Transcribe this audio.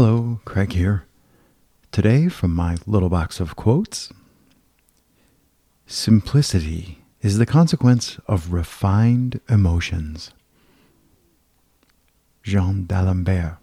Hello, Craig here. Today, from my little box of quotes Simplicity is the consequence of refined emotions. Jean d'Alembert.